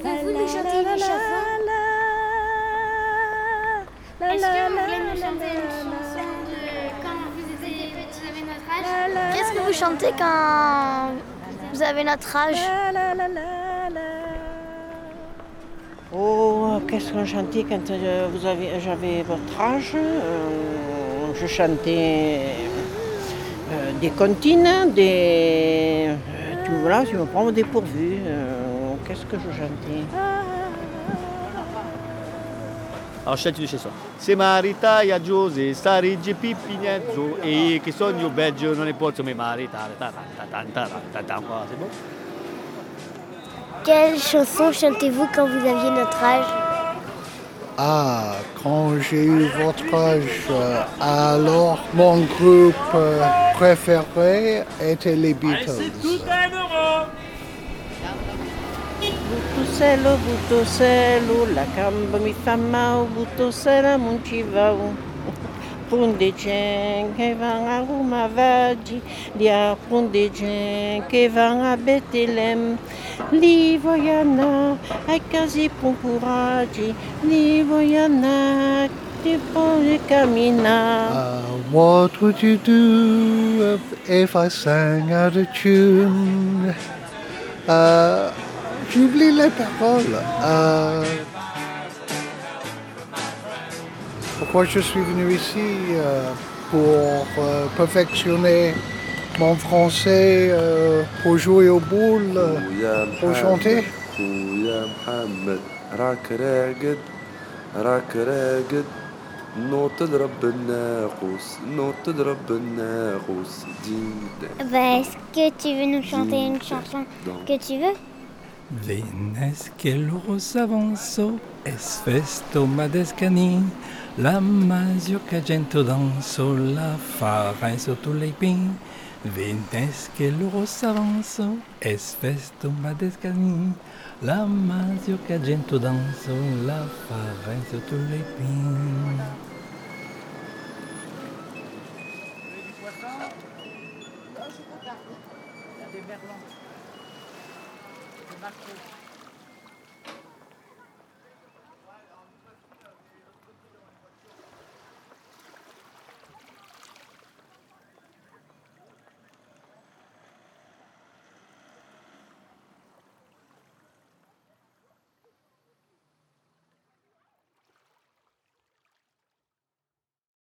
Pouvez-vous nous chanter une chanson Est-ce que vous voulez nous chanter une chanson de quand vous étiez petit, vous avez notre âge Qu'est-ce que vous chantez quand vous avez notre âge? Oh, qu'est-ce qu'on chantait quand euh, vous avez, j'avais votre âge Euh, Je chantais euh, des comptines, des... euh, tu, voilà, tu me prends au dépourvu. Qu'est-ce que je chantais Alors scegli dice so. Se maritare Giuse, Sarigi Pippinezzo e che sogno bello non ne posso mai maritare. Ta- ta- ta- ta- ta- ta- ta- ta- C'est bon? Quelle chanson chantez-vous quand vous aviez notre âge? Ah, quand j'ai eu votre âge, euh, alors mon groupe euh, préféré était les Beatles. La camba mi fa va. Punde gente che van a li a punde gente che van a Betlem. Li ai casi li ti. Uh, what would you do if I sang out of tune? Euh, J'oublie les paroles. Euh, pourquoi je suis venu ici euh, Pour euh, perfectionner mon français, euh, pour jouer aux boules, euh, ويا pour chanter. خويا محمد راك راقد راك راقد نوط تضرب الناقوس نوط تضرب الناقوس دين Bah, Est-ce que tu veux nous chanter une chanson que tu veux Venes che loro s'avanzo, es festo madescani, la che gento danzo, la fara sotto le pin. Venes che loro s'avanzo, es festo madescani, la che gento danzo, la fara sotto le pin. Obrigado.